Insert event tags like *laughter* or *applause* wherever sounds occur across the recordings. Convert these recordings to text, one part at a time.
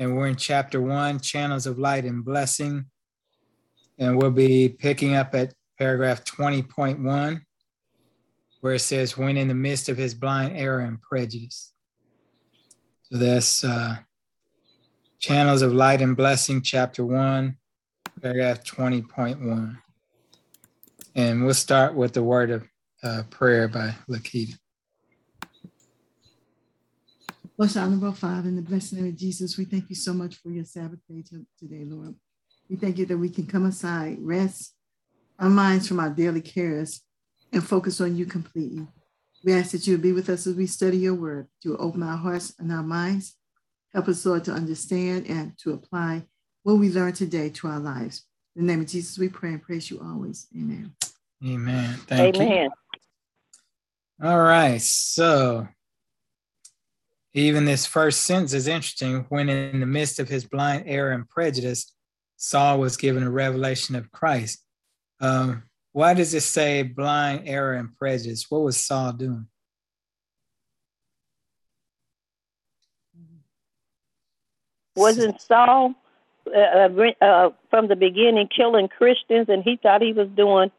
and we're in chapter one, channels of light and blessing. And we'll be picking up at paragraph 20.1, where it says, when in the midst of his blind error and prejudice. So that's uh, channels of light and blessing, chapter one, paragraph 20.1. And we'll start with the word of uh, prayer by Lakita. Most honorable Father, in the blessed name of Jesus, we thank you so much for your Sabbath day today, Lord. We thank you that we can come aside, rest our minds from our daily cares, and focus on you completely. We ask that you would be with us as we study your word, to open our hearts and our minds. Help us, Lord, to understand and to apply what we learned today to our lives. In the name of Jesus, we pray and praise you always. Amen. Amen. Thank Amen. you. All right. So even this first sentence is interesting. When in the midst of his blind error and prejudice, Saul was given a revelation of Christ. Um, why does it say blind error and prejudice? What was Saul doing? Wasn't Saul uh, uh, uh, from the beginning killing Christians, and he thought he was doing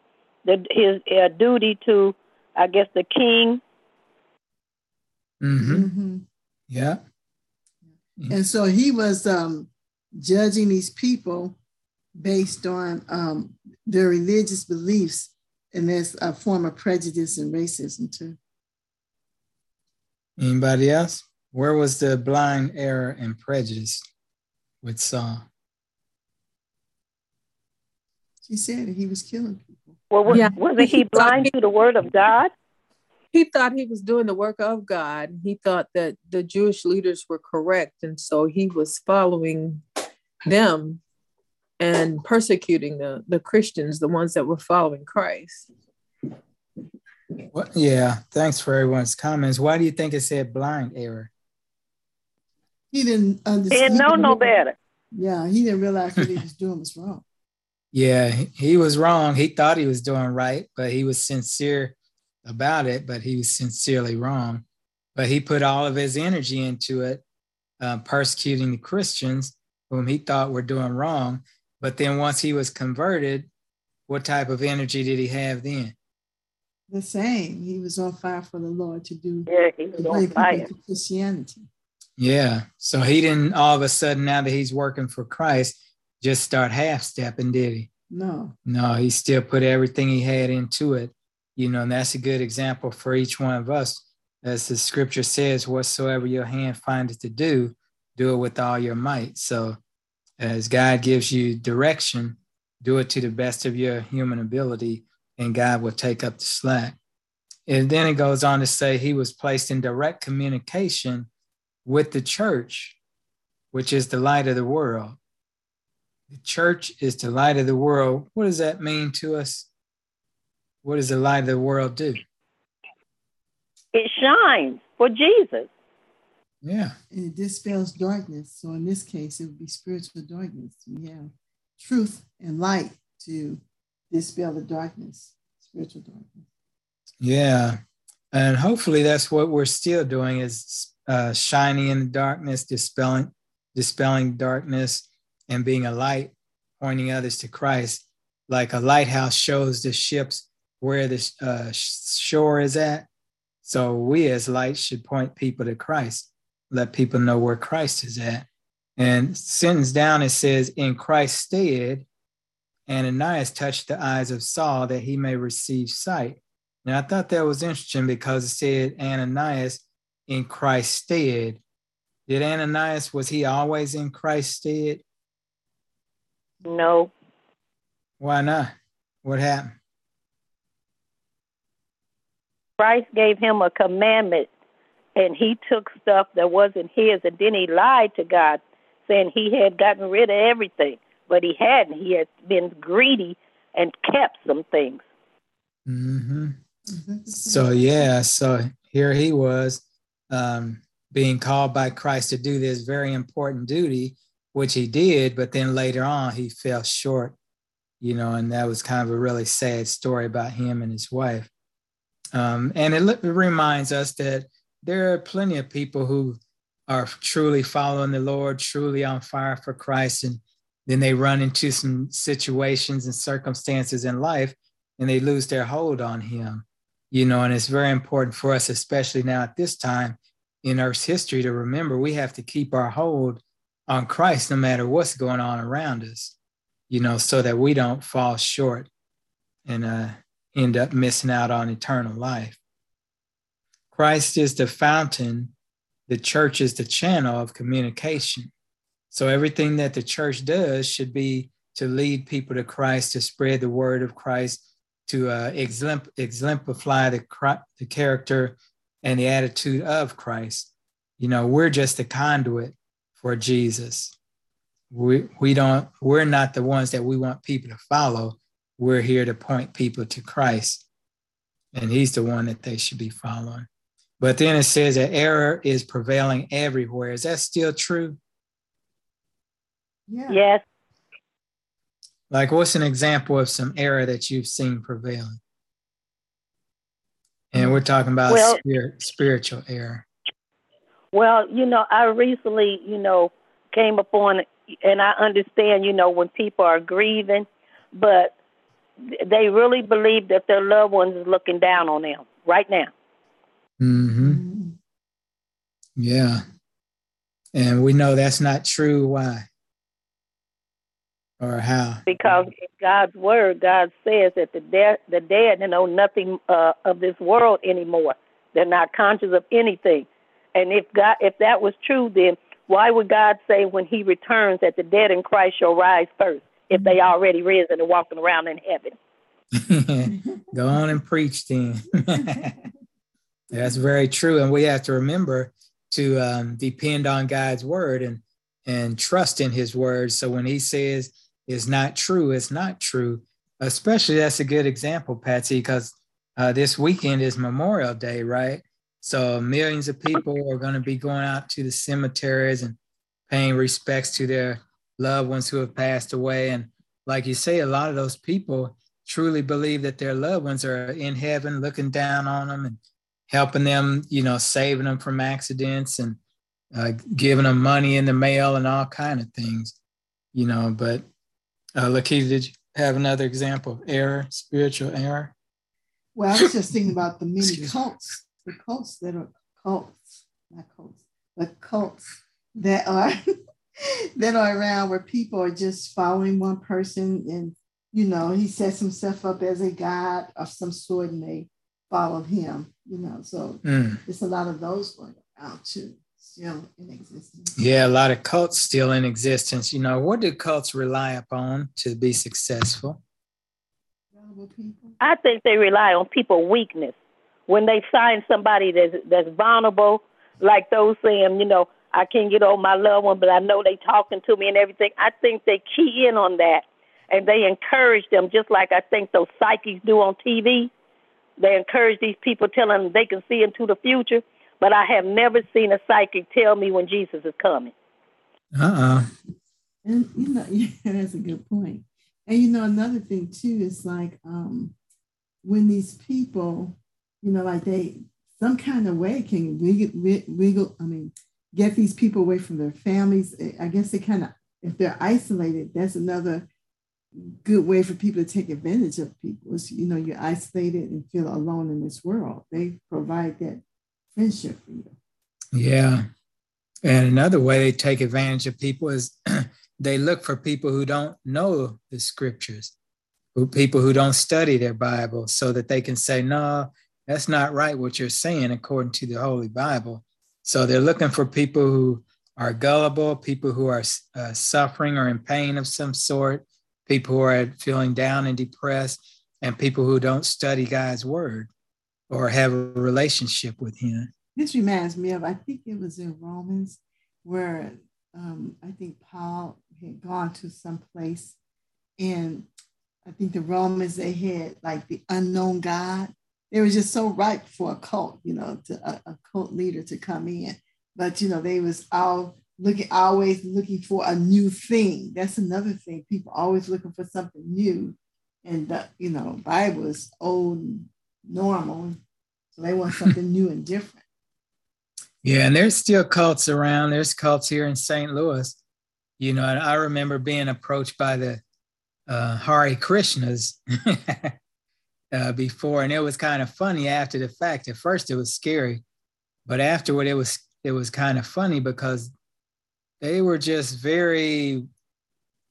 the, his uh, duty to, I guess, the king? Mm-hmm. Mm-hmm. Yeah. And so he was um, judging these people based on um, their religious beliefs, and there's a form of prejudice and racism too. Anybody else? Where was the blind error and prejudice with Saul? She said he was killing people. Well, was, yeah. wasn't he blind to the word of God? He thought he was doing the work of God. He thought that the Jewish leaders were correct. And so he was following them and persecuting the, the Christians, the ones that were following Christ. Well, yeah, thanks for everyone's comments. Why do you think it said blind error? He didn't understand. He didn't know no better. Yeah, he didn't realize what he was doing was wrong. *laughs* Yeah, he was wrong. He thought he was doing right, but he was sincere about it, but he was sincerely wrong. But he put all of his energy into it, uh, persecuting the Christians whom he thought were doing wrong. But then once he was converted, what type of energy did he have then? The same. He was on fire for the Lord to do yeah, he was on fire. Christianity. Yeah. So he didn't all of a sudden, now that he's working for Christ, just start half stepping, did he? No. No, he still put everything he had into it you know, and that's a good example for each one of us. As the scripture says, whatsoever your hand findeth to do, do it with all your might. So as God gives you direction, do it to the best of your human ability, and God will take up the slack. And then it goes on to say he was placed in direct communication with the church, which is the light of the world. The church is the light of the world. What does that mean to us? What does the light of the world do? It shines for Jesus. Yeah. And it dispels darkness. So in this case, it would be spiritual darkness. We have truth and light to dispel the darkness, spiritual darkness. Yeah. And hopefully that's what we're still doing is uh, shining in the darkness, dispelling, dispelling darkness, and being a light, pointing others to Christ. Like a lighthouse shows the ships where the uh, shore is at. So we as lights should point people to Christ, let people know where Christ is at. And sentence down, it says, In Christ's stead, Ananias touched the eyes of Saul that he may receive sight. Now I thought that was interesting because it said Ananias in Christ's stead. Did Ananias, was he always in Christ's stead? No. Why not? What happened? Christ gave him a commandment and he took stuff that wasn't his and then he lied to God saying he had gotten rid of everything, but he hadn't. He had been greedy and kept some things. Mm-hmm. mm-hmm. So, yeah, so here he was um, being called by Christ to do this very important duty, which he did, but then later on he fell short, you know, and that was kind of a really sad story about him and his wife. Um, and it, it reminds us that there are plenty of people who are truly following the Lord, truly on fire for Christ, and then they run into some situations and circumstances in life and they lose their hold on Him. You know, and it's very important for us, especially now at this time in Earth's history, to remember we have to keep our hold on Christ no matter what's going on around us, you know, so that we don't fall short and uh, end up missing out on eternal life. Christ is the fountain, the church is the channel of communication. So everything that the church does should be to lead people to Christ, to spread the word of Christ, to uh, exemplify the, the character and the attitude of Christ. You know, we're just a conduit for Jesus. We, we don't, we're not the ones that we want people to follow. We're here to point people to Christ. And he's the one that they should be following. But then it says that error is prevailing everywhere. Is that still true? Yeah. Yes. Like, what's an example of some error that you've seen prevailing? And we're talking about well, spirit, spiritual error. Well, you know, I recently, you know, came upon, and I understand, you know, when people are grieving, but they really believe that their loved ones is looking down on them right now. Hmm. Yeah. And we know that's not true. Why? Or how? Because God's word, God says that the dead, the dead, know nothing uh, of this world anymore. They're not conscious of anything. And if God, if that was true, then why would God say when He returns that the dead in Christ shall rise first, if they already risen and walking around in heaven? *laughs* Go on and preach then. *laughs* That's very true, and we have to remember to um, depend on God's word and and trust in His word. So when He says is not true, it's not true. Especially that's a good example, Patsy, because uh, this weekend is Memorial Day, right? So millions of people are going to be going out to the cemeteries and paying respects to their loved ones who have passed away. And like you say, a lot of those people truly believe that their loved ones are in heaven, looking down on them and helping them, you know, saving them from accidents and uh, giving them money in the mail and all kind of things, you know. But uh, Lakita, did you have another example of error, spiritual error? Well, I was just thinking about the many cults the cults that are cults, not cults, but cults that are that are around where people are just following one person and you know he sets himself up as a god of some sort and they follow him you know so mm. it's a lot of those going around too still in existence. Yeah a lot of cults still in existence. You know what do cults rely upon to be successful? I think they rely on people weakness. When they find somebody that's that's vulnerable, like those saying, you know, I can't get over my loved one, but I know they talking to me and everything. I think they key in on that and they encourage them, just like I think those psychics do on TV. They encourage these people, telling them they can see into the future. But I have never seen a psychic tell me when Jesus is coming. Uh uh And you know, *laughs* yeah, that's a good point. And you know, another thing too is like um, when these people you know, like they some kind of way can wiggle, wiggle, I mean, get these people away from their families. I guess they kind of, if they're isolated, that's another good way for people to take advantage of people. Is, you know, you're isolated and feel alone in this world. They provide that friendship for you. Yeah. And another way they take advantage of people is *clears throat* they look for people who don't know the scriptures, who people who don't study their Bible, so that they can say, no, that's not right what you're saying according to the Holy Bible. So they're looking for people who are gullible, people who are uh, suffering or in pain of some sort, people who are feeling down and depressed, and people who don't study God's word or have a relationship with Him. This reminds me of, I think it was in Romans, where um, I think Paul had gone to some place, and I think the Romans, they had like the unknown God it was just so ripe for a cult, you know, to a, a cult leader to come in. But you know, they was all looking always looking for a new thing. That's another thing. People always looking for something new. And the, you know, Bible is old normal. So they want something *laughs* new and different. Yeah, and there's still cults around. There's cults here in St. Louis. You know, and I remember being approached by the uh, Hare Krishnas *laughs* uh, before, and it was kind of funny after the fact. At first, it was scary, but afterward, it was it was kind of funny because they were just very,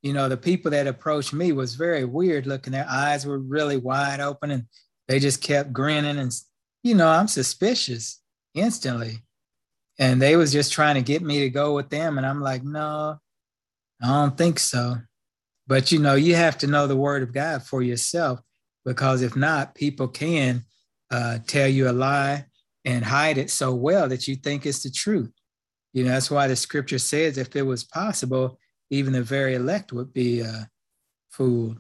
you know, the people that approached me was very weird looking. Their eyes were really wide open, and they just kept grinning. And you know, I'm suspicious instantly, and they was just trying to get me to go with them, and I'm like, no, I don't think so. But you know, you have to know the word of God for yourself because if not, people can uh, tell you a lie and hide it so well that you think it's the truth. You know, that's why the scripture says if it was possible, even the very elect would be uh, fooled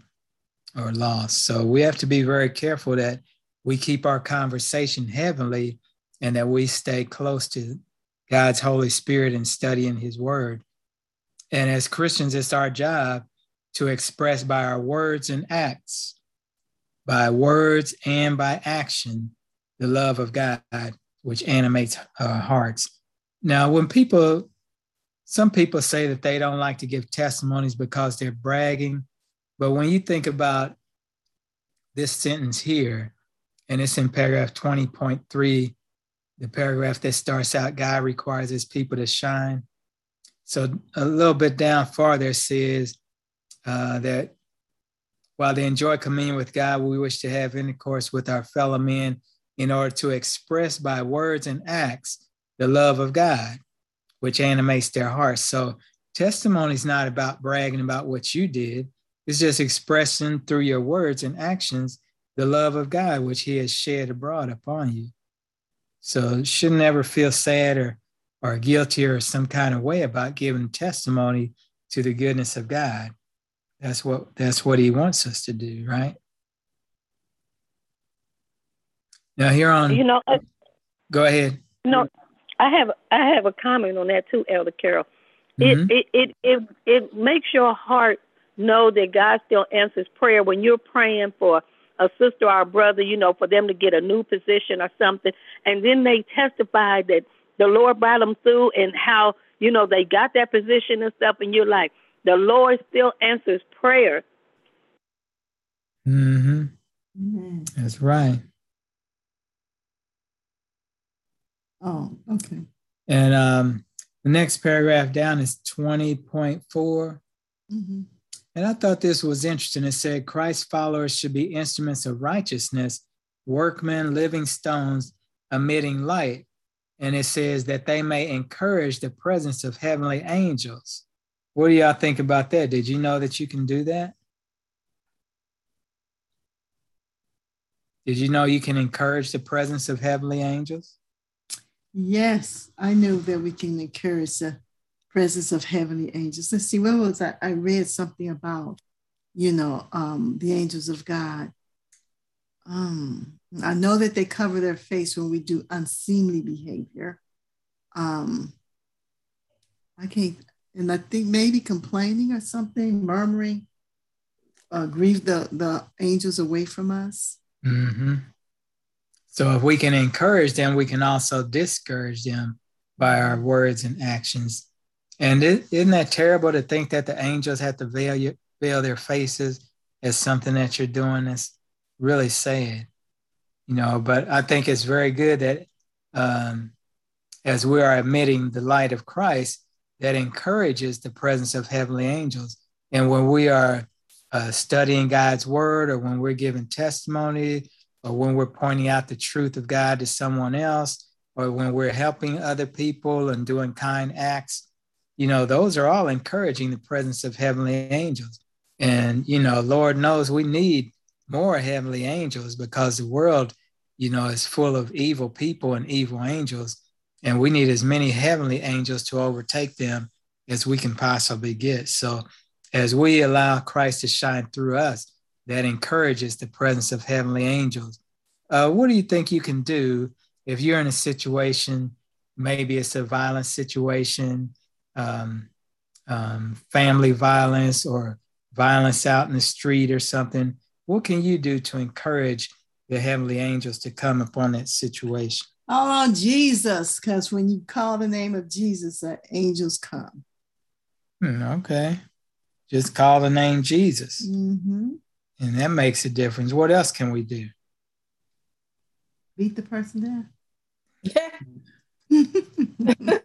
or lost. So we have to be very careful that we keep our conversation heavenly and that we stay close to God's Holy Spirit and studying His Word. And as Christians, it's our job to express by our words and acts by words and by action the love of God, which animates our hearts. Now, when people, some people say that they don't like to give testimonies because they're bragging, but when you think about this sentence here, and it's in paragraph 20.3, the paragraph that starts out, God requires his people to shine. So a little bit down farther says uh, that while they enjoy communion with God, we wish to have intercourse with our fellow men in order to express by words and acts the love of God, which animates their hearts. So, testimony is not about bragging about what you did, it's just expressing through your words and actions the love of God, which He has shed abroad upon you. So, shouldn't ever feel sad or, or guilty or some kind of way about giving testimony to the goodness of God. That's what that's what he wants us to do, right? Now here on you know go ahead. No, I have I have a comment on that too, Elder Carrell. Mm-hmm. It, it it it it makes your heart know that God still answers prayer when you're praying for a sister or a brother, you know, for them to get a new position or something, and then they testify that the Lord brought them through and how you know they got that position and stuff, and you're like, the Lord still answers prayer. Mm-hmm. mm-hmm. That's right. Oh, okay. And um, the next paragraph down is 20.4. Mm-hmm. And I thought this was interesting. It said Christ's followers should be instruments of righteousness, workmen, living stones, emitting light. And it says that they may encourage the presence of heavenly angels. What do y'all think about that? Did you know that you can do that? Did you know you can encourage the presence of heavenly angels? Yes, I know that we can encourage the presence of heavenly angels. Let's see, what was that? I read something about, you know, um, the angels of God. Um, I know that they cover their face when we do unseemly behavior. Um, I can't and I think maybe complaining or something, murmuring, uh, grieve the, the angels away from us. Mm-hmm. So if we can encourage them, we can also discourage them by our words and actions. And is isn't that terrible to think that the angels have to veil, you, veil their faces as something that you're doing that's really sad, you know? But I think it's very good that um, as we are admitting the light of Christ, that encourages the presence of heavenly angels. And when we are uh, studying God's word, or when we're giving testimony, or when we're pointing out the truth of God to someone else, or when we're helping other people and doing kind acts, you know, those are all encouraging the presence of heavenly angels. And, you know, Lord knows we need more heavenly angels because the world, you know, is full of evil people and evil angels. And we need as many heavenly angels to overtake them as we can possibly get. So, as we allow Christ to shine through us, that encourages the presence of heavenly angels. Uh, what do you think you can do if you're in a situation, maybe it's a violent situation, um, um, family violence, or violence out in the street or something? What can you do to encourage the heavenly angels to come upon that situation? Call on Jesus, because when you call the name of Jesus, the angels come. Hmm, okay. Just call the name Jesus. Mm-hmm. And that makes a difference. What else can we do? Beat the person down. Yeah. *laughs*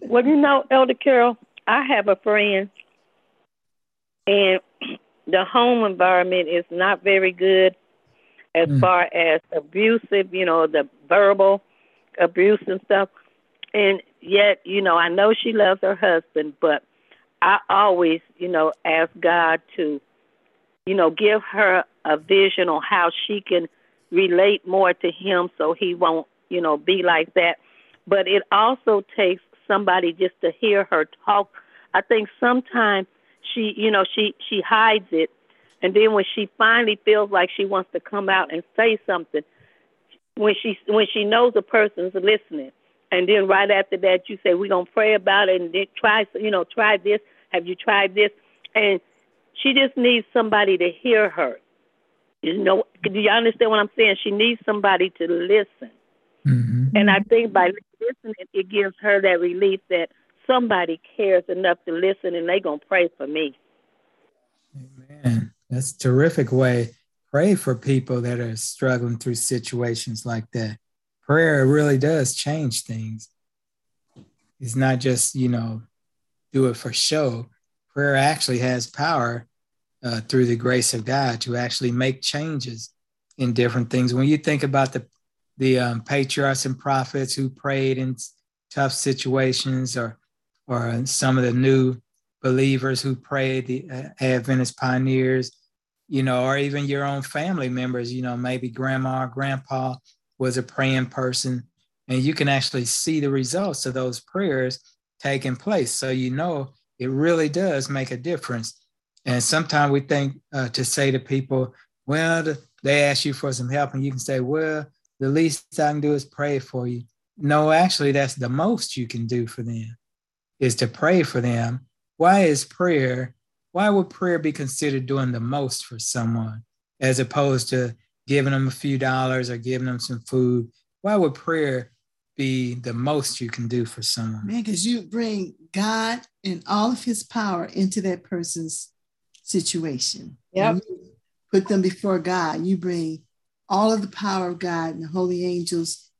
Well, you know, Elder Carrell, I have a friend, and *clears throat* the home environment is not very good as Mm. far as abusive, you know, the verbal abuse and stuff. And yet, you know, I know she loves her husband, but I always, you know, ask God to, you know, give her a vision on how she can relate more to him so he won't, you know, be like that. But it also takes somebody just to hear her talk. I think sometimes she, you know, she she hides it, and then when she finally feels like she wants to come out and say something, when she when she knows the person's listening, and then right after that you say we're gonna pray about it and then try, you know, try this. Have you tried this? And she just needs somebody to hear her. You know, do you understand what I'm saying? She needs somebody to listen. Mhm. And I think by listening, it gives her that relief that somebody cares enough to listen and they going to pray for me. That's a terrific way. Pray for people that are struggling through situations like that. Prayer really does change things. It's not just, you know, do it for show. Prayer actually has power uh, through the grace of God to actually make changes in different things. When you think about the the um, patriarchs and prophets who prayed in tough situations, or or some of the new believers who prayed, the uh, Adventist pioneers, you know, or even your own family members, you know, maybe grandma or grandpa was a praying person, and you can actually see the results of those prayers taking place. So you know it really does make a difference. And sometimes we think uh, to say to people, well, they ask you for some help, and you can say, well, the least I can do is pray for you. No, actually, that's the most you can do for them is to pray for them. Why is prayer, why would prayer be considered doing the most for someone as opposed to giving them a few dollars or giving them some food? Why would prayer be the most you can do for someone? Man, because you bring God and all of his power into that person's situation. Yep. You Put them before God. You bring all of the power of God and the holy angels.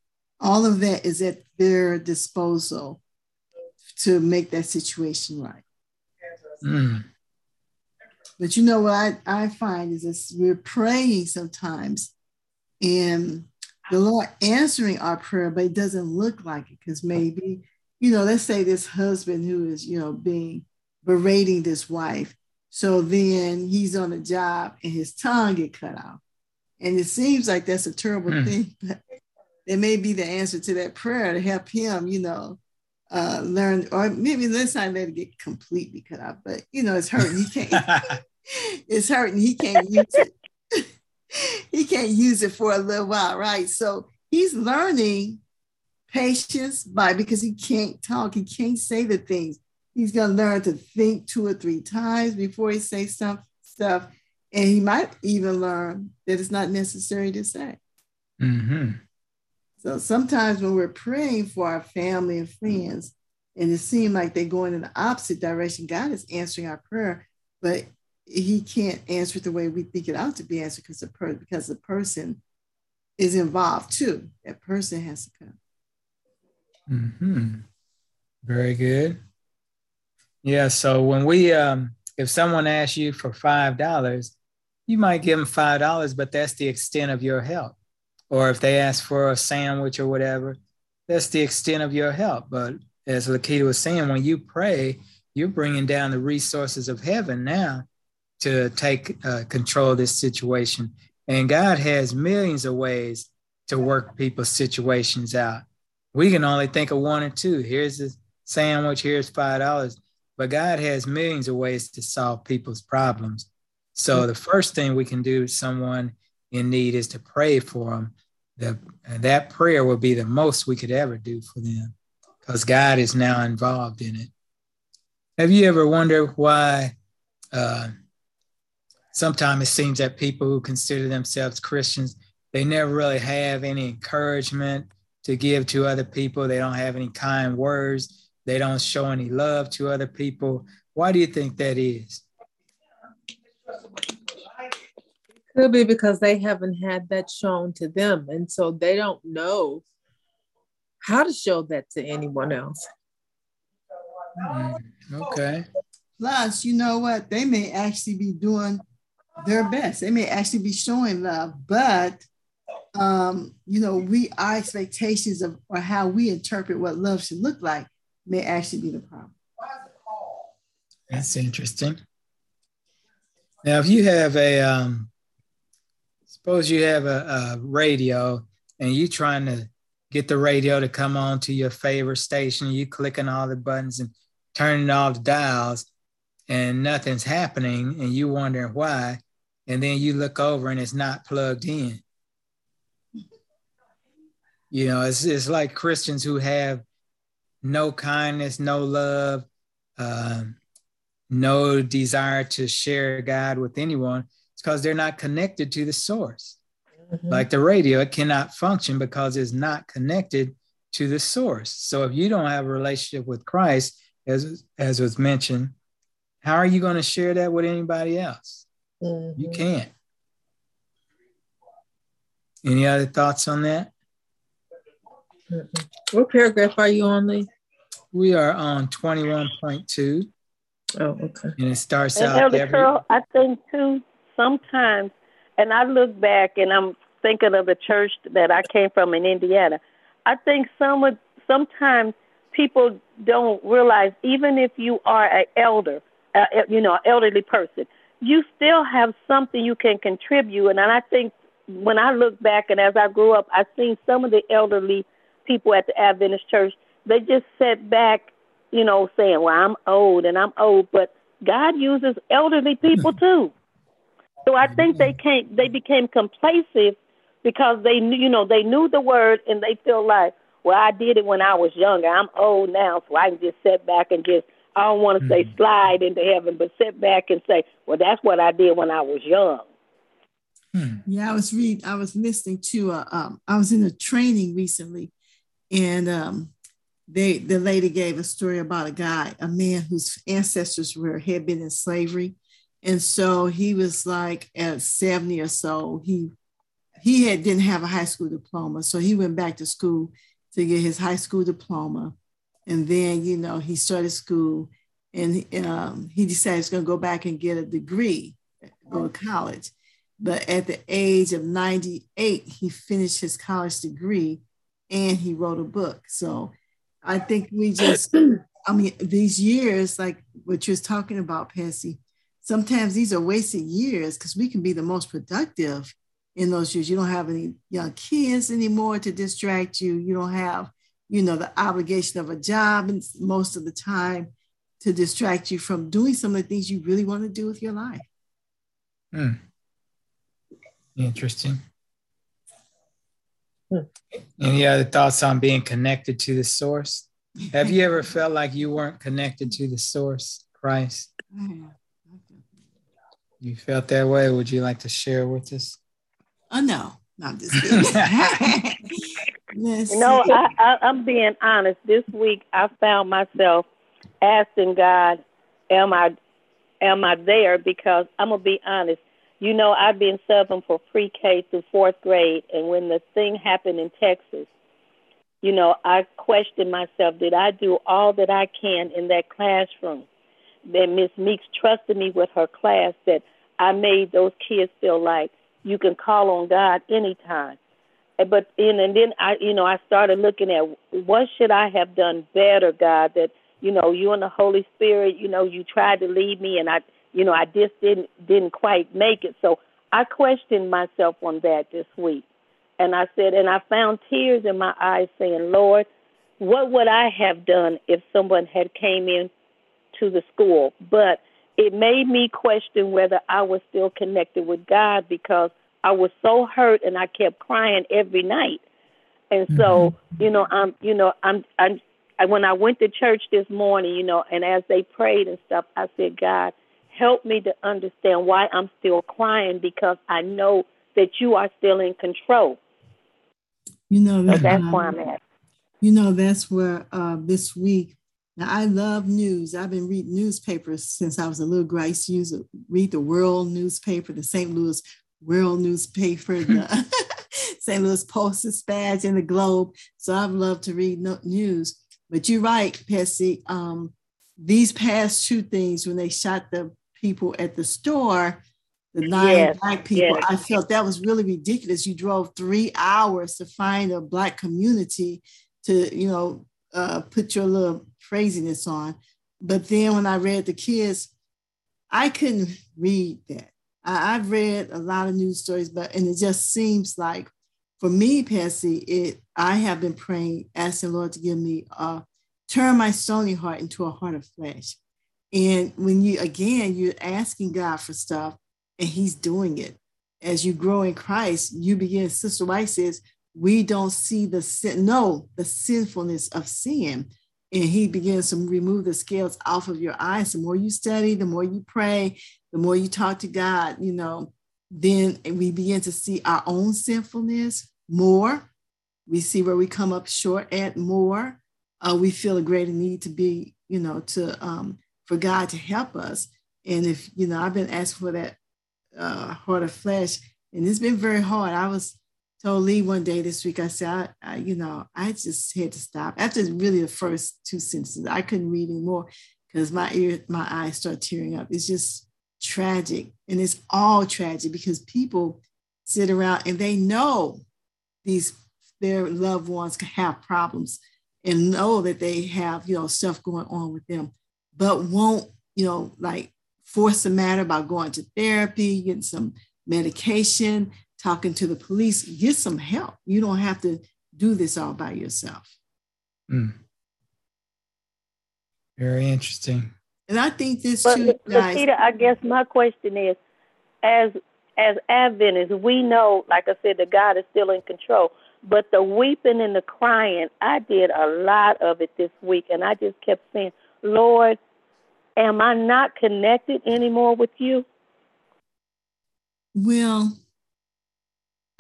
All of that is at their disposal to make that situation right. Mm, But you know what I, I find is this we're praying sometimes and the Lord answering our prayer, but it doesn't look like it because maybe, you know, let's say this husband who is, you know, being berating this wife. So then he's on a job and his tongue get cut off. And it seems like that's a terrible Hmm. thing, but it may be the answer to that prayer to help him, you know, uh, learn, or maybe let's not let it get completely cut off, but you know, it's hurting. He can't, *laughs* it's hurting. He can't use it. *laughs* he can't use it for a little while, right? So he's learning patience by because he can't talk, he can't say the things. He's gonna learn to think two or three times before he says some stuff, and he might even learn that it's not necessary to say. hmm So sometimes when we're praying for our family and friends, and it seems like they're going in the opposite direction, God is answering our prayer, but He can't answer it the way we think it ought to be answered because the per- because the person is involved too. That person has to come. hmm Very good. Yeah. So when we, um, if someone asks you for five dollars, you might give them five dollars, but that's the extent of your help. Or if they ask for a sandwich or whatever, that's the extent of your help. But as Lakita was saying, when you pray, you're bringing down the resources of heaven now to take uh, control of this situation. And God has millions of ways to work people's situations out. We can only think of one or two. Here's a sandwich, here's five dollars. But God has millions of ways to solve people's problems. So the first thing we can do someone in need is to pray for them. The, that prayer will be the most we could ever do for them because God is now involved in it. Have you ever wondered why uh, sometimes it seems that people who consider themselves Christians, they never really have any encouragement to give to other people. They don't have any kind words. They don't show any love to other people. Why do you think that is? Could be because they haven't had that shown to them. And so they don't know how to show that to anyone else. Mm, okay. Plus, you know what? They may actually be doing their best. They may actually be showing love, but um, you know, we our expectations of or how we interpret what love should look like may actually be the problem. That's interesting. Now, if you have a, um, suppose you have a, a radio and you trying to get the radio to come on to your favorite station, you clicking all the buttons and turning all the dials, and nothing's happening, and you wondering why, and then you look over and it's not plugged in. You know, it's, it's like Christians who have no kindness, no love, um, no desire to share God with anyone. It's because they're not connected to the source. Mm-hmm. Like the radio, it cannot function because it's not connected to the source. So if you don't have a relationship with Christ, as as was mentioned, how are you going to share that with anybody else? Mm-hmm. You can't. Any other thoughts on that? What paragraph are you on, Lee? We are on 21.2. Oh, okay. And it starts and out Elder every... Carrell, I think too, sometimes, and I look back and I'm thinking of the church that I came from in Indiana. I think some of, sometimes people don't realize, even if you are an elder, uh, you know, an elderly person, you still have something you can contribute. And I think when I look back and as I grew up, I've seen some of the elderly people at the Adventist church, they just sat back, you know, saying, well, I'm old and I'm old, but God uses elderly people *laughs* too. So I think they can't, they became complacent because they knew, you know, they knew the word and they feel like, well, I did it when I was younger. I'm old now, so I can just sit back and just, I don't want to mm-hmm. say slide into heaven, but sit back and say, well, that's what I did when I was young. Hmm. Yeah, I was read. I was listening to. A, um, I was in a training recently, and um, they the lady gave a story about a guy, a man whose ancestors were had been in slavery, and so he was like at seventy or so. He he had didn't have a high school diploma, so he went back to school to get his high school diploma. And then, you know, he started school and um, he decided he's going to go back and get a degree, go to college. But at the age of 98, he finished his college degree and he wrote a book. So I think we just, *clears throat* I mean, these years, like what you're talking about, Patsy, sometimes these are wasted years because we can be the most productive in those years. You don't have any young kids anymore to distract you. You don't have, you know, the obligation of a job and most of the time to distract you from doing some of the things you really want to do with your life. Hmm. Interesting. Hmm. Any other thoughts on being connected to the source? Have you ever *laughs* felt like you weren't connected to the source, Christ? You felt that way? Would you like to share with us? Oh no, not I'm *laughs* *laughs* just kidding. no, I, I, I'm being honest. This week, I found myself asking God, "Am I, am I there?" Because I'm gonna be honest. You know, I've been subbing for pre-K through fourth grade, and when the thing happened in Texas, you know, I questioned myself: Did I do all that I can in that classroom? That Miss Meeks trusted me with her class. That I made those kids feel like you can call on God anytime. But in and then I, you know, I started looking at what should I have done better, God. That you know, you and the Holy Spirit, you know, you tried to lead me, and I, you know, I just didn't didn't quite make it. So I questioned myself on that this week, and I said, and I found tears in my eyes, saying, Lord, what would I have done if someone had came in to the school? But it made me question whether I was still connected with God because I was so hurt and I kept crying every night. And so, mm-hmm. you know, I'm, you know, I'm, I'm, I, when I went to church this morning, you know, and as they prayed and stuff, I said, God, help me to understand why I'm still crying because I know that you are still in control. You know, so that's um, where I'm at. You know, that's where uh, this week. Now, I love news. I've been reading newspapers since I was a little girl. I used to use, read the World newspaper, the St. Louis World newspaper, the *laughs* St. Louis Post Dispatch, and the Globe. So I've loved to read no- news. But you're right, Pessy. Um, these past two things, when they shot the people at the store, the nine yes, black people, yes. I felt that was really ridiculous. You drove three hours to find a black community to, you know, uh, put your little craziness on. But then when I read the kids, I couldn't read that. I, have read a lot of news stories, but and it just seems like for me, Pessy, it I have been praying, asking Lord to give me a turn my stony heart into a heart of flesh. And when you again, you're asking God for stuff, and He's doing it. As you grow in Christ, you begin. Sister White says, "We don't see the sin, no, the sinfulness of sin." And he begins to remove the scales off of your eyes. The more you study, the more you pray, the more you talk to God, you know, then we begin to see our own sinfulness more. We see where we come up short at more. Uh, we feel a greater need to be, you know, to um, for God to help us. And if you know, I've been asking for that uh, heart of flesh, and it's been very hard. I was told Lee one day this week. I said, I, I, you know, I just had to stop after really the first two sentences. I couldn't read anymore because my ear, my eyes start tearing up. It's just tragic, and it's all tragic because people sit around and they know these their loved ones can have problems and know that they have you know stuff going on with them but won't you know like force the matter by going to therapy getting some medication talking to the police get some help you don't have to do this all by yourself mm. very interesting and i think this but, too guys, Peter, i guess my question is as as Adventists, we know, like I said, that God is still in control. But the weeping and the crying, I did a lot of it this week, and I just kept saying, Lord, am I not connected anymore with you? Well,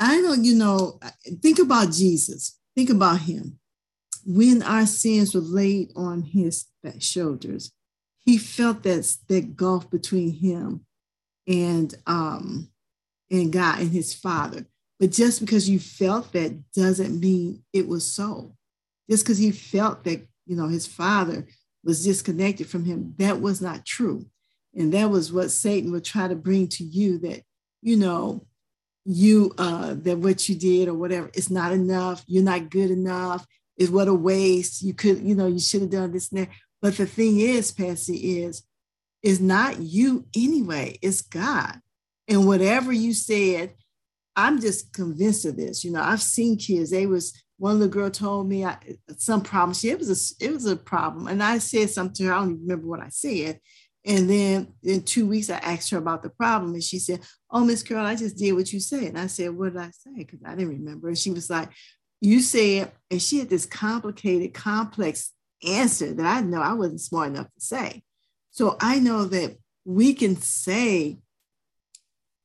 I don't, you know, think about Jesus. Think about him. When our sins were laid on his shoulders, he felt that, that gulf between him and um, and God and his father. But just because you felt that doesn't mean it was so. Just because he felt that, you know, his father was disconnected from him, that was not true. And that was what Satan would try to bring to you that, you know, you uh that what you did or whatever it's not enough, you're not good enough, is what a waste. You could, you know, you should have done this and that. But the thing is, Pessy, is is not you anyway, it's God. And whatever you said, I'm just convinced of this. You know, I've seen kids. They was one little girl told me I, some problem. She it was a it was a problem, and I said something to her. I don't even remember what I said. And then in two weeks, I asked her about the problem, and she said, "Oh, Miss Carrell, I just did what you said." And I said, "What did I say?" Because I didn't remember. And she was like, "You said," and she had this complicated, complex answer that I know I wasn't smart enough to say. So I know that we can say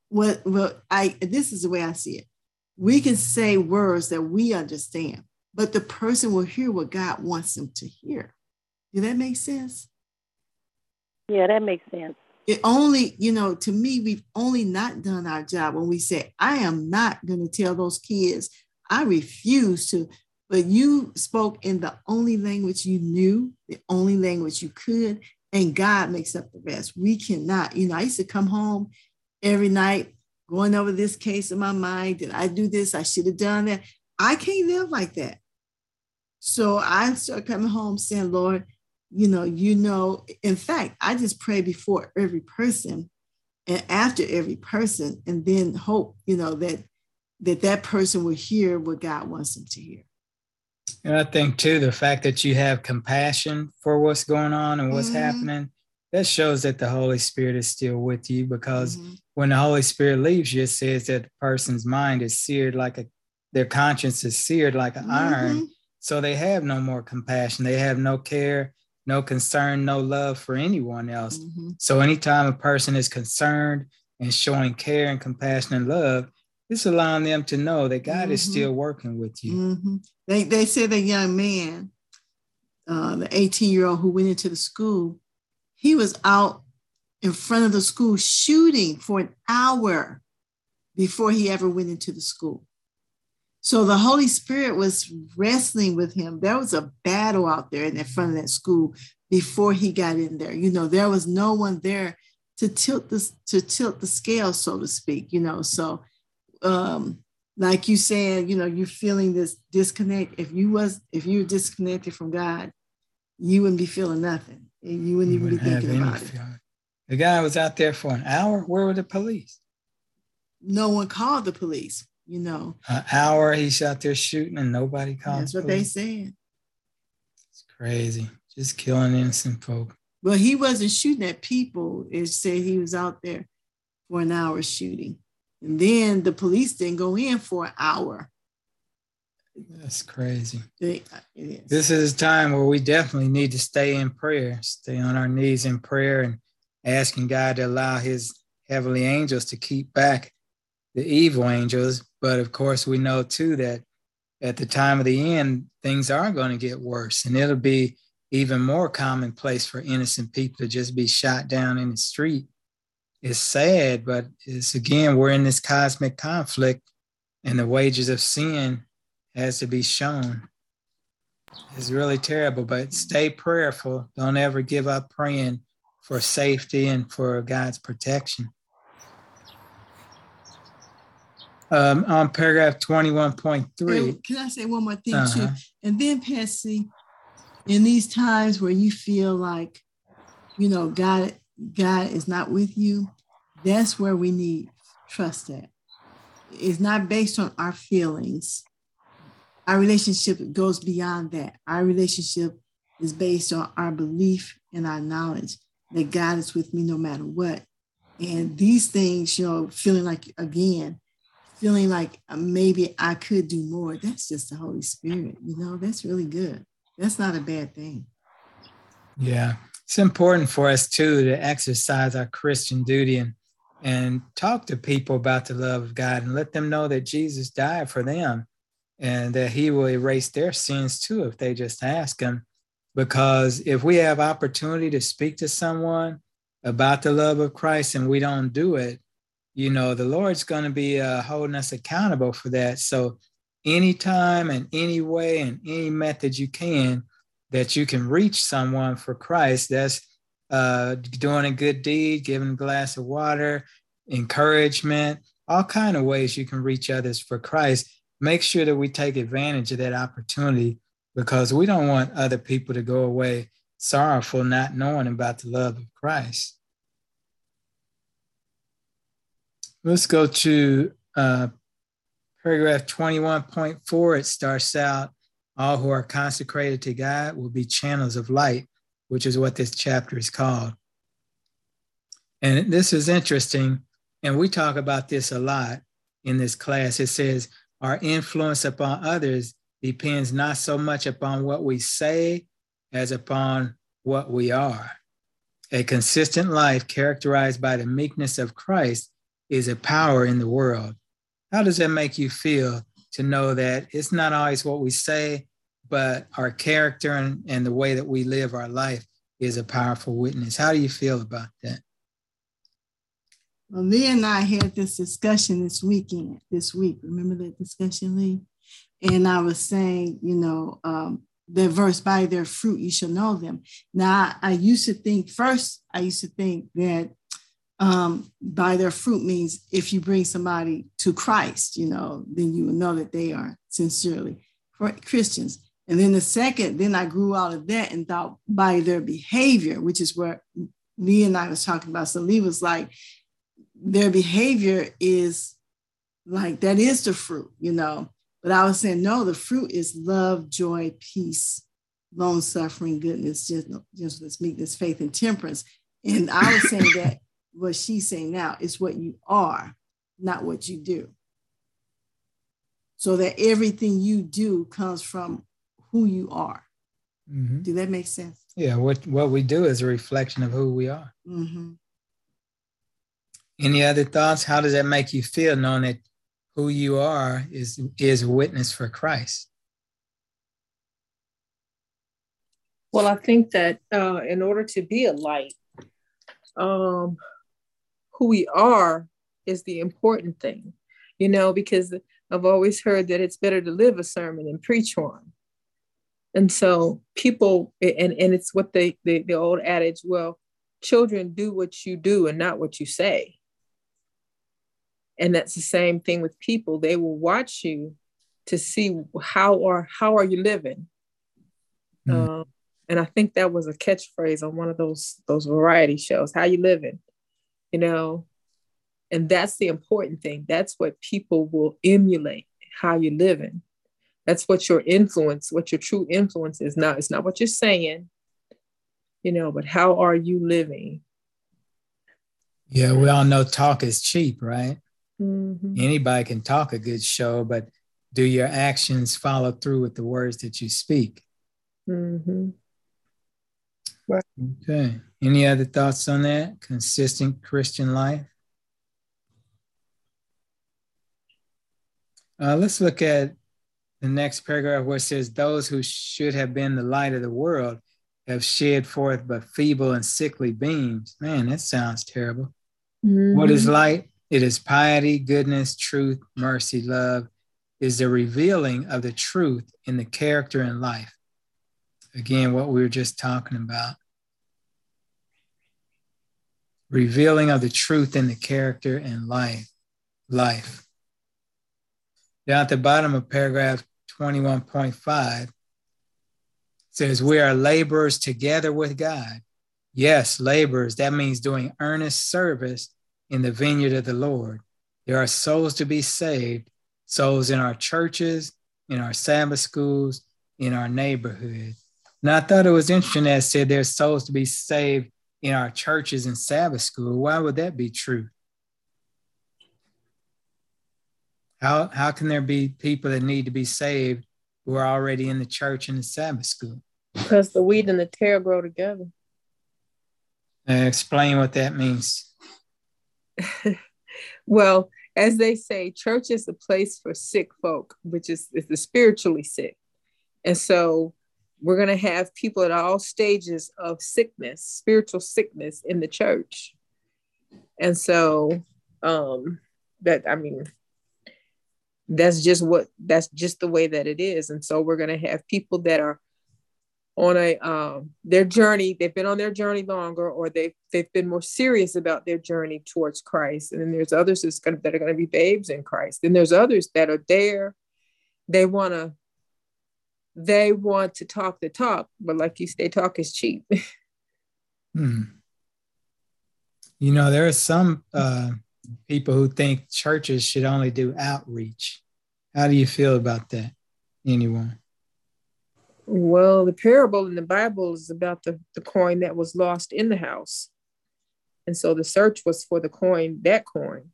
what well I this is the way I see it. We can say words that we understand, but the person will hear what God wants them to hear. Do that make sense? Yeah, that makes sense. It only, you know, to me, we've only not done our job when we say, I am not going to tell those kids, I refuse to. But you spoke in the only language you knew, the only language you could, and God makes up the rest. We cannot, you know, I used to come home every night going over this case in my mind. Did I do this? I should have done that. I can't live like that. So I start coming home saying, Lord, you know, you know, in fact, I just pray before every person and after every person, and then hope, you know, that that that person will hear what God wants them to hear. And I think too, the fact that you have compassion for what's going on and what's mm-hmm. happening, that shows that the Holy Spirit is still with you because mm-hmm. when the Holy Spirit leaves you, it says that the person's mind is seared like a, their conscience is seared like an mm-hmm. iron. So they have no more compassion. They have no care, no concern, no love for anyone else. Mm-hmm. So anytime a person is concerned and showing care and compassion and love, It's allowing them to know that God Mhm. is still working with you. Mhm. They they said the young man, uh, the 18 year old who went into the school, he was out in front of the school shooting for an hour before he ever went into the school. So the Holy Spirit was wrestling with him. There was a battle out there in the front of that school before he got in there. You know, there was no one there to tilt this to tilt the scale, so to speak. You know, so um, like you said, you know, you're feeling this disconnect. If you was if you were disconnected from God, you wouldn't be feeling nothing. And you wouldn't You even be wouldn't have thinking about it. The guy was out there for an hour. Where were the police? No one called the police, you know. An hour he's out there shooting and nobody called. That's what they police? said. It's crazy. Just killing innocent folk. But he wasn't shooting at people. It said he was out there for an hour shooting. And then the police didn't go in for an hour. That's crazy. They, uh, is. This is a time where we definitely need to stay in prayer, stay on our knees in prayer and asking God to allow his heavenly angels to keep back the evil angels. But of course, we know too that at the time of the end, things are going to get worse and it'll be even more commonplace for innocent people to just be shot down in the street. It's sad, but it's again, we're in this cosmic conflict and the wages of sin has to be shown. It's really terrible, but stay prayerful. Don't ever give up praying for safety and for God's protection. Um, on paragraph 21.3, And can I say one more thing too? Uh-huh. And then, Patsy, in these times where you feel like, you know, God, God is not with you, that's where we need trust at. It's not based on our feelings. Our relationship goes beyond that. Our relationship is based on our belief and our knowledge that God is with me no matter what. And these things, you know, feeling like, again, feeling like uh, maybe I could do more, that's just the Holy Spirit. You know, that's really good. That's not a bad thing. yeah, it's important for us too to exercise our Christian duty and and talk to people about the love of God and let them know that Jesus died for them and that he will erase their sins too if they just ask him. Because if we have opportunity to speak to someone about the love of Christ and we don't do it, you know, the Lord's going to be uh, holding us accountable for that. So, anytime and any way and any method you can that you can reach someone for Christ, that's uh, doing a good deed, giving a glass of water, encouragement, all kind of ways you can reach others for Christ. Make sure that we take advantage of that opportunity because we don't want other people to go away sorrowful, not knowing about the love of Christ. Let's go to uh, paragraph 21.4. It starts out all who are consecrated to God will be channels of light, which is what this chapter is called. And this is interesting. And we talk about this a lot in this class. It says, Our influence upon others depends not so much upon what we say as upon what we are. A consistent life characterized by the meekness of Christ is a power in the world. How does that make you feel to know that it's not always what we say, but our character and, and the way that we live our life is a powerful witness? How do you feel about that? Well, Lee and I had this discussion this weekend, this week. Remember that discussion, Lee? And I was saying, you know, um, the verse by their fruit you shall know them. Now, I used to think first, I used to think that um, by their fruit means if you bring somebody to Christ, you know, then you will know that they are sincerely Christians. And then the second, then I grew out of that and thought by their behavior, which is where me and I was talking about. So Lee was like, their behavior is like that is the fruit, you know. But I was saying, no, the fruit is love, joy, peace, long suffering, goodness, gentleness, meekness, faith, and temperance. And I was saying that what she's saying now is what you are, not what you do. So that everything you do comes from who you are. Mm-hmm. Do that make sense? Yeah, what, what we do is a reflection of who we are. Mm-hmm. Any other thoughts? How does that make you feel knowing that who you are is is witness for Christ. Well, I think that uh, in order to be a light, um, who we are is the important thing, you know, because I've always heard that it's better to live a sermon than preach one. And so people, and, and it's what they, the, the old adage, well, children do what you do and not what you say. And that's the same thing with people. They will watch you to see how are how are you living. Mm. Um, and I think that was a catchphrase on one of those those variety shows. How you living, you know, and that's the important thing. That's what people will emulate. How you living. That's what your influence, what your true influence is. Not it's not what you're saying, you know, but how are you living? Yeah, we all know talk is cheap, right? Mm-hmm. Anybody can talk a good show, but do your actions follow through with the words that you speak? Mm-hmm. Okay. Any other thoughts on that? Consistent Christian life? Uh, let's look at the next paragraph where it says, Those who should have been the light of the world have shed forth but feeble and sickly beams. Man, that sounds terrible. Mm-hmm. What is light? It is piety, goodness, truth, mercy, love, is the revealing of the truth in the character and life. Again, what we were just talking about. Revealing of the truth in the character and life. Life. Down at the bottom of paragraph 21.5 says, We are laborers together with God. Yes, laborers, that means doing earnest service in the vineyard of the Lord. There are souls to be saved, souls in our churches, in our Sabbath schools, in our neighborhood. Now, I thought it was interesting that said there's souls to be saved in our churches and Sabbath school. Why would that be true? How, how can there be people that need to be saved who are already in the church and the Sabbath school? Because the wheat and the tare grow together. Uh, explain what that means. *laughs* well, as they say, church is a place for sick folk, which is, is the spiritually sick. And so we're going to have people at all stages of sickness, spiritual sickness in the church. And so um that I mean that's just what that's just the way that it is. And so we're going to have people that are on a um, their journey they've been on their journey longer or they've they've been more serious about their journey towards christ and then there's others that's gonna, that are going to be babes in christ and there's others that are there they want to they want to talk the talk but like you say talk is cheap *laughs* hmm. you know there are some uh, people who think churches should only do outreach how do you feel about that anyone well, the parable in the Bible is about the, the coin that was lost in the house. And so the search was for the coin, that coin.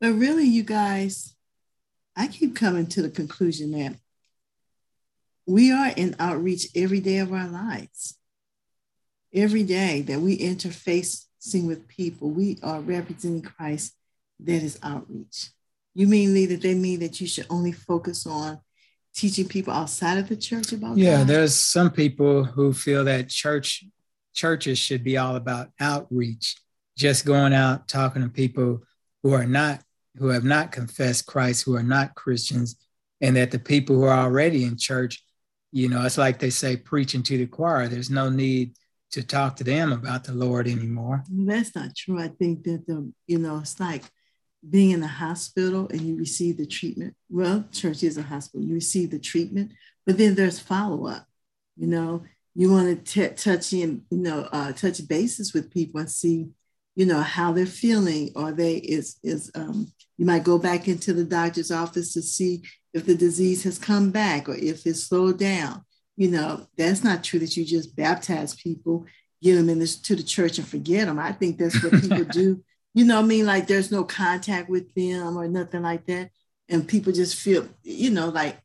But really, you guys, I keep coming to the conclusion that we are in outreach every day of our lives. Every day that we interfacing with people, we are representing Christ. That is outreach. You mean, Lee, that they mean that you should only focus on teaching people outside of the church about yeah God? there's some people who feel that church churches should be all about outreach just going out talking to people who are not who have not confessed christ who are not christians and that the people who are already in church you know it's like they say preaching to the choir there's no need to talk to them about the lord anymore that's not true i think that the you know it's like being in the hospital and you receive the treatment. Well, church is a hospital. You receive the treatment, but then there's follow up. You know, you want to t- touch in, you know, uh, touch bases with people and see, you know, how they're feeling. Or they is is um, you might go back into the doctor's office to see if the disease has come back or if it's slowed down. You know, that's not true that you just baptize people, get them in this, to the church and forget them. I think that's what people do *laughs* you know I mean? Like there's no contact with them or nothing like that. And people just feel, you know, like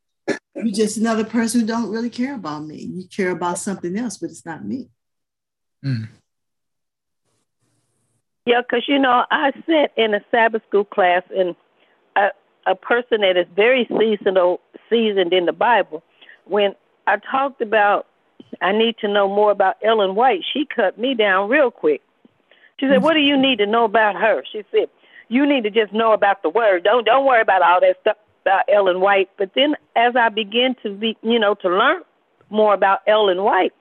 you're just another person who don't really care about me. You care about something else, but it's not me. Mm. Yeah, because you know, I sat in a Sabbath school class, and a, a person that is very seasonal, seasoned in the Bible. When I talked about I need to know more about Ellen White, she cut me down real quick. She said, "What do you need to know about her?" She said, "You need to just know about the word. Don't don't worry about all that stuff about Ellen White." But then, as I began to be, you know, to learn more about Ellen White,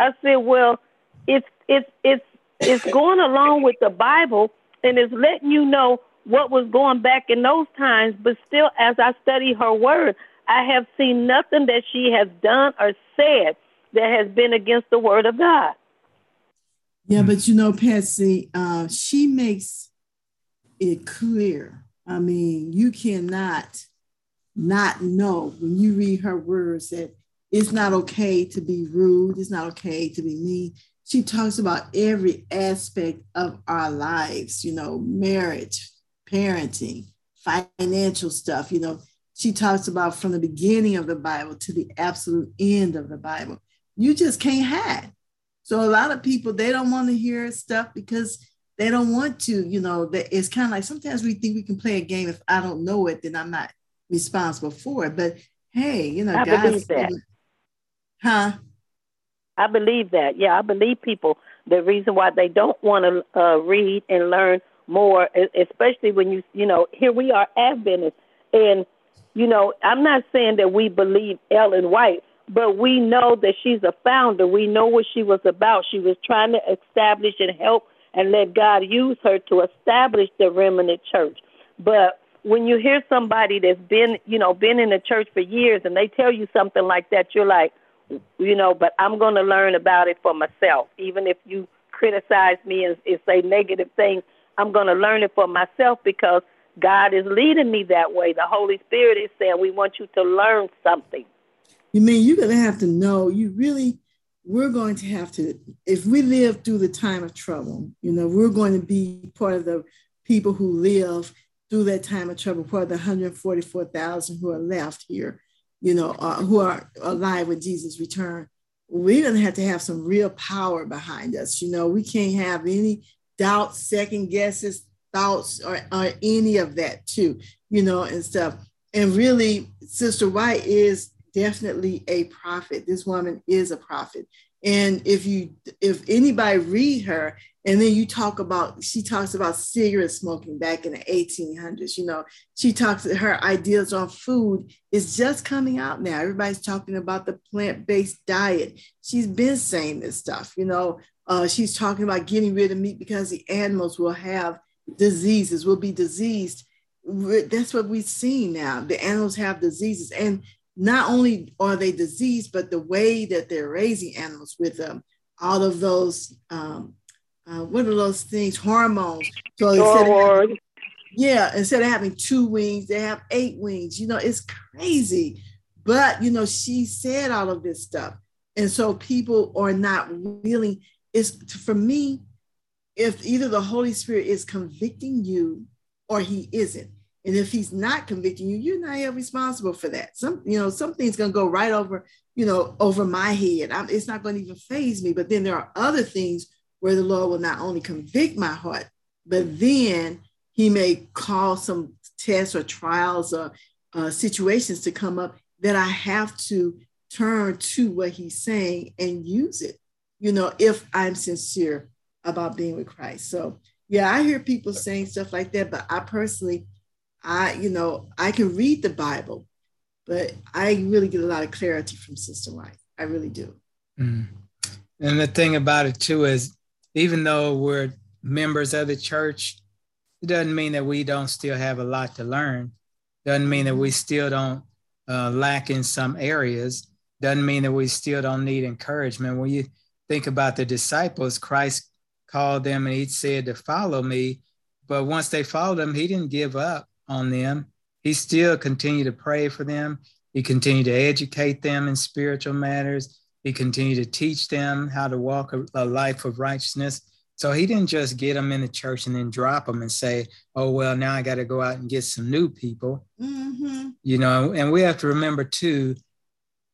I said, "Well, it's it's it's it's going along with the Bible, and it's letting you know what was going back in those times. But still, as I study her word, I have seen nothing that she has done or said that has been against the word of God. Yeah, but you know, Patsy, uh, she makes it clear. I mean, you cannot not know when you read her words that it's not okay to be rude, it's not okay to be mean. She talks about every aspect of our lives, you know, marriage, parenting, financial stuff, you know. She talks about from the beginning of the Bible to the absolute end of the Bible. You just can't hide. So a lot of people they don't want to hear stuff because they don't want to, you know, that it's kind of like sometimes we think we can play a game. If I don't know it, then I'm not responsible for it. But hey, you know, I guys, that. huh? I believe that. Yeah, I believe people. The reason why they don't want to uh, read and learn more, especially when you, you know, here we are Adventists, and you know, I'm not saying that we believe Ellen White, but we know that she's a founder. We know what she was about. She was trying to establish and help and let God use her to establish the remnant church. But when you hear somebody that's been, you know, been in the church for years and they tell you something like that, you're like, you know, but I'm going to learn about it for myself. Even if you criticize me and, and say negative things, I'm going to learn it for myself because God is leading me that way. The Holy Spirit is saying, we want you to learn something. You mean you're going to have to know, you really, we're going to have to, if we live through the time of trouble, you know, we're going to be part of the people who live through that time of trouble, part of the 144,000 who are left here, you know, uh, who are alive when Jesus returned. We're going to have to have some real power behind us. You know, we can't have any doubts, second guesses, thoughts, or, or any of that, too, you know, and stuff. And really, Sister White is definitely a prophet. This woman is a prophet. And if you if anybody read her and then you talk about she talks about cigarette smoking back in the 1800s, you know, she talks her ideas on food is just coming out now. Everybody's talking about the plant-based diet. She's been saying this stuff, you know. Uh, she's talking about getting rid of meat because the animals will have diseases, will be diseased. That's what we've seen now. The animals have diseases, and not only are they diseased, but the way that they're raising animals with them, all of those, um, uh, what are those things? Hormones. So instead having, yeah, instead of having two wings, they have eight wings. You know, it's crazy. But you know, she said all of this stuff, and so people are not willing. It's for me, if either the Holy Spirit is convicting you or he isn't. And if he's not convicting you, you're not responsible for that. Some, you know, something's going to go right over, you know, over my head. I'm, it's not going to even faze me. But then there are other things where the Lord will not only convict my heart, but then he may cause some tests or trials or uh, situations to come up that I have to turn to what he's saying and use it, you know, if I'm sincere about being with Christ. So, yeah, I hear people saying stuff like that, but I personally, I, you know, I can read the Bible, but I really get a lot of clarity from Sister White. I really do. Mm. And the thing about it too is, even though we're members of the church, it doesn't mean that we don't still have a lot to learn. Doesn't mean that we still don't uh, lack in some areas. Doesn't mean that we still don't need encouragement. When you think about the disciples, Christ called them and he said to follow me. But once they followed him, he didn't give up on them. He still continued to pray for them. He continued to educate them in spiritual matters. He continued to teach them how to walk a, a life of righteousness. So he didn't just get them in the church and then drop them and say, oh, well, now I got to go out and get some new people. Mm-hmm. You know, and we have to remember too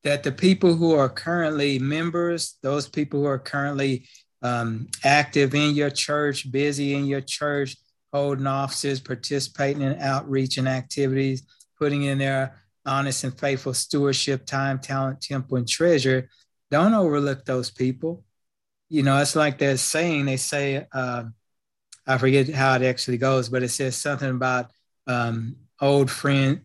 that the people who are currently members, those people who are currently um, active in your church, busy in your church, holding offices, participating in outreach and activities, putting in their honest and faithful stewardship, time, talent, temple, and treasure. Don't overlook those people. You know, it's like they're saying, they say, uh, I forget how it actually goes, but it says something about um, old friend,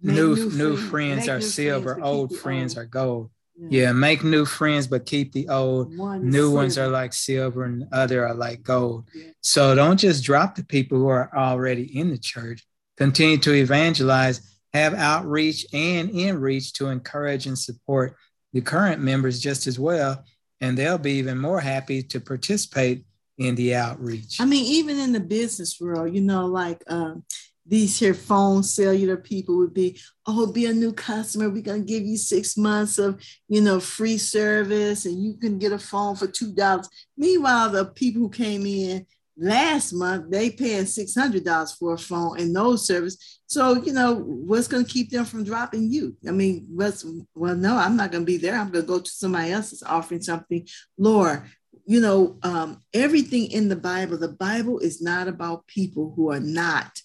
new new, new friends, are silver, friends, old friends old. are gold. Yeah. make new friends, but keep the old. One new silver. ones are like silver, and other are like gold. Yeah. So don't just drop the people who are already in the church. Continue to evangelize, have outreach and in reach to encourage and support the current members just as well, and they'll be even more happy to participate in the outreach. I mean, even in the business world, you know, like um, these here phone cellular people would be, oh, be a new customer. We're gonna give you six months of, you know, free service, and you can get a phone for two dollars. Meanwhile, the people who came in last month, they paying six hundred dollars for a phone and no service. So, you know, what's gonna keep them from dropping you? I mean, what's well, no, I'm not gonna be there. I'm gonna go to somebody else that's offering something. Lord, you know, um, everything in the Bible, the Bible is not about people who are not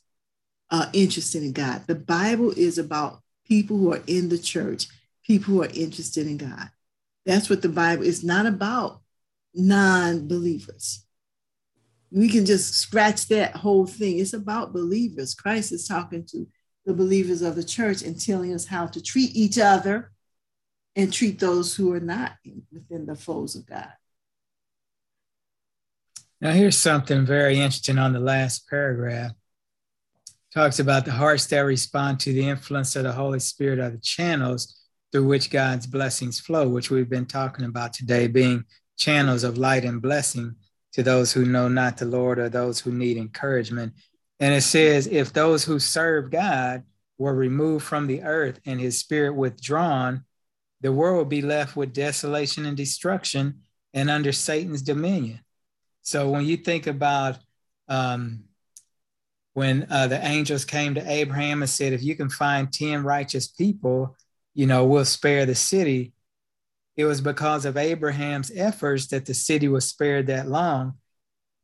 uh, interested in God. The Bible is about people who are in the church, people who are interested in God. That's what the Bible is not about non believers. We can just scratch that whole thing. It's about believers. Christ is talking to the believers of the church and telling us how to treat each other and treat those who are not within the folds of God. Now, here's something very interesting on the last paragraph. Talks about the hearts that respond to the influence of the Holy Spirit are the channels through which God's blessings flow, which we've been talking about today, being channels of light and blessing to those who know not the Lord or those who need encouragement. And it says, if those who serve God were removed from the earth and his spirit withdrawn, the world would be left with desolation and destruction and under Satan's dominion. So when you think about um, when uh, the angels came to Abraham and said, if you can find 10 righteous people, you know, we'll spare the city. It was because of Abraham's efforts that the city was spared that long.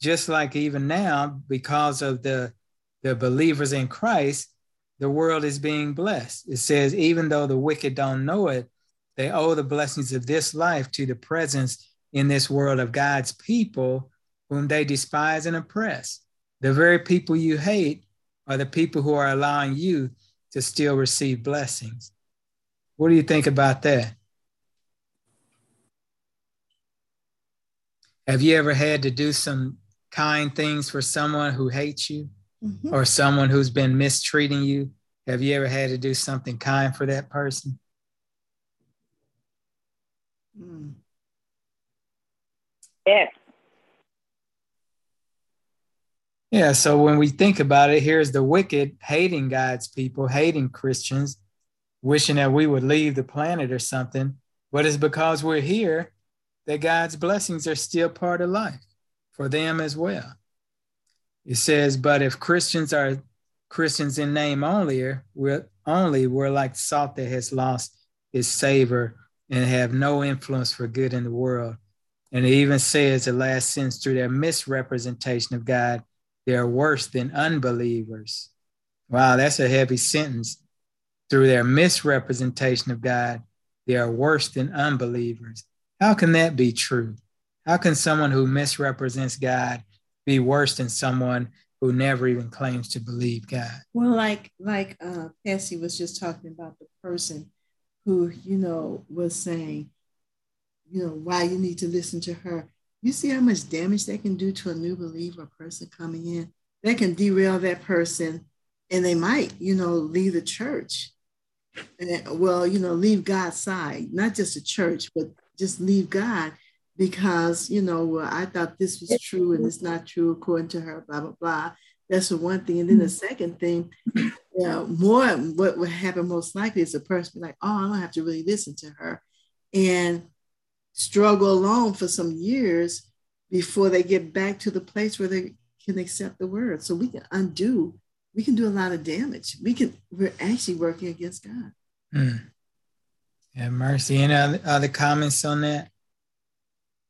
Just like even now, because of the, the believers in Christ, the world is being blessed. It says, even though the wicked don't know it, they owe the blessings of this life to the presence in this world of God's people whom they despise and oppress. The very people you hate are the people who are allowing you to still receive blessings. What do you think about that? Have you ever had to do some kind things for someone who hates you mm-hmm. or someone who's been mistreating you? Have you ever had to do something kind for that person? Mm. Yes. Yeah, so when we think about it, here's the wicked hating God's people, hating Christians, wishing that we would leave the planet or something. But it's because we're here that God's blessings are still part of life for them as well. It says, but if Christians are Christians in name only, we're only we're like salt that has lost its savor and have no influence for good in the world. And it even says the last sentence through their misrepresentation of God they're worse than unbelievers. Wow, that's a heavy sentence. Through their misrepresentation of God, they are worse than unbelievers. How can that be true? How can someone who misrepresents God be worse than someone who never even claims to believe God? Well, like like uh Cassie was just talking about the person who, you know, was saying, you know, why you need to listen to her. You see how much damage they can do to a new believer person coming in? They can derail that person and they might, you know, leave the church. And, well, you know, leave God's side, not just the church, but just leave God because, you know, well, I thought this was true and it's not true according to her, blah, blah, blah. That's the one thing. And then the second thing, you know, more what would happen most likely is a person be like, oh, I don't have to really listen to her. And struggle alone for some years before they get back to the place where they can accept the word. So we can undo, we can do a lot of damage. We can, we're actually working against God. Mm. Yeah, mercy. Any other, other comments on that?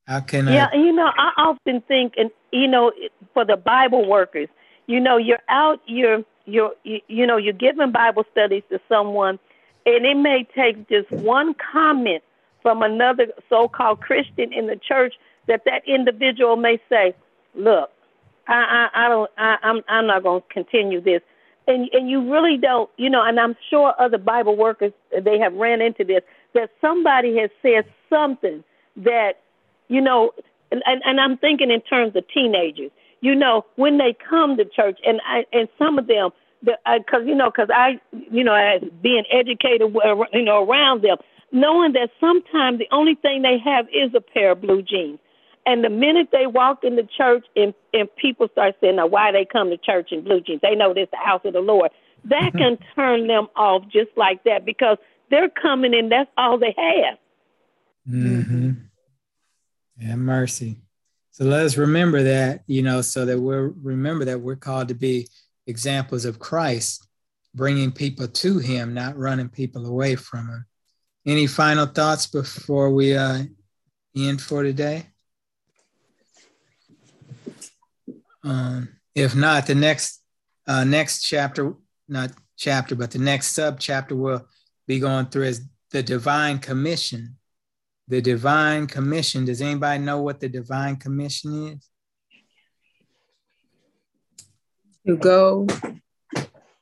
How can yeah, I? you know, I often think, and you know, for the Bible workers, you know, you're out, you're, you're, you, you know, you're giving Bible studies to someone, and it may take just one comment from another so-called Christian in the church that that individual may say, "Look, I, I, I don't, I, I'm, I'm not going to continue this." And and you really don't, you know. And I'm sure other Bible workers they have ran into this that somebody has said something that, you know, and and, and I'm thinking in terms of teenagers. You know, when they come to church, and I, and some of them, because you know, because I, you know, as being educated, uh, you know, around them, knowing that sometimes the only thing they have is a pair of blue jeans. And the minute they walk in the church and, and people start saying, now, why they come to church in blue jeans? They know this the house of the Lord. That mm-hmm. can turn them off just like that because they're coming in, that's all they have. Mm-hmm. Yeah, mercy. So let us remember that, you know, so that we're remember that we're called to be examples of Christ, bringing people to Him, not running people away from Him. Any final thoughts before we uh, end for today? Um, if not, the next uh, next chapter, not chapter, but the next sub chapter we'll be going through is the divine commission. The divine commission. Does anybody know what the divine commission is? To go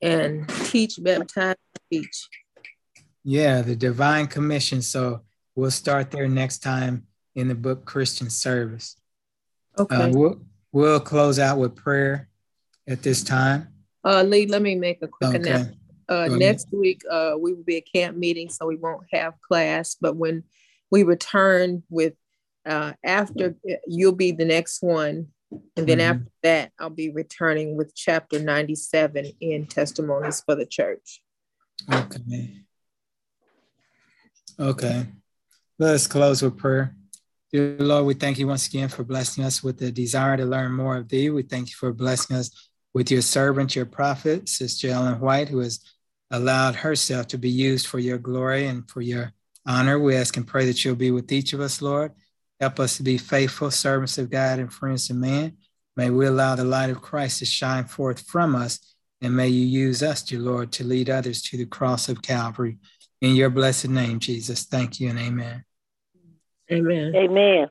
and teach, baptize, teach. Yeah, the divine commission. So we'll start there next time in the book Christian Service. Okay. Uh, we'll, we'll close out with prayer at this time. Uh, Lee, let me make a quick okay. announcement. Uh, next week, uh, we will be a camp meeting, so we won't have class. But when we return with uh, after, you'll be the next one. And then mm-hmm. after that, I'll be returning with chapter 97 in Testimonies for the Church. Okay. Okay. Let us close with prayer. Dear Lord, we thank you once again for blessing us with the desire to learn more of thee. We thank you for blessing us with your servant, your prophet, Sister Ellen White, who has allowed herself to be used for your glory and for your honor. We ask and pray that you'll be with each of us, Lord. Help us to be faithful servants of God and friends of man. May we allow the light of Christ to shine forth from us, and may you use us, dear Lord, to lead others to the cross of Calvary. In your blessed name, Jesus, thank you and amen. Amen. Amen.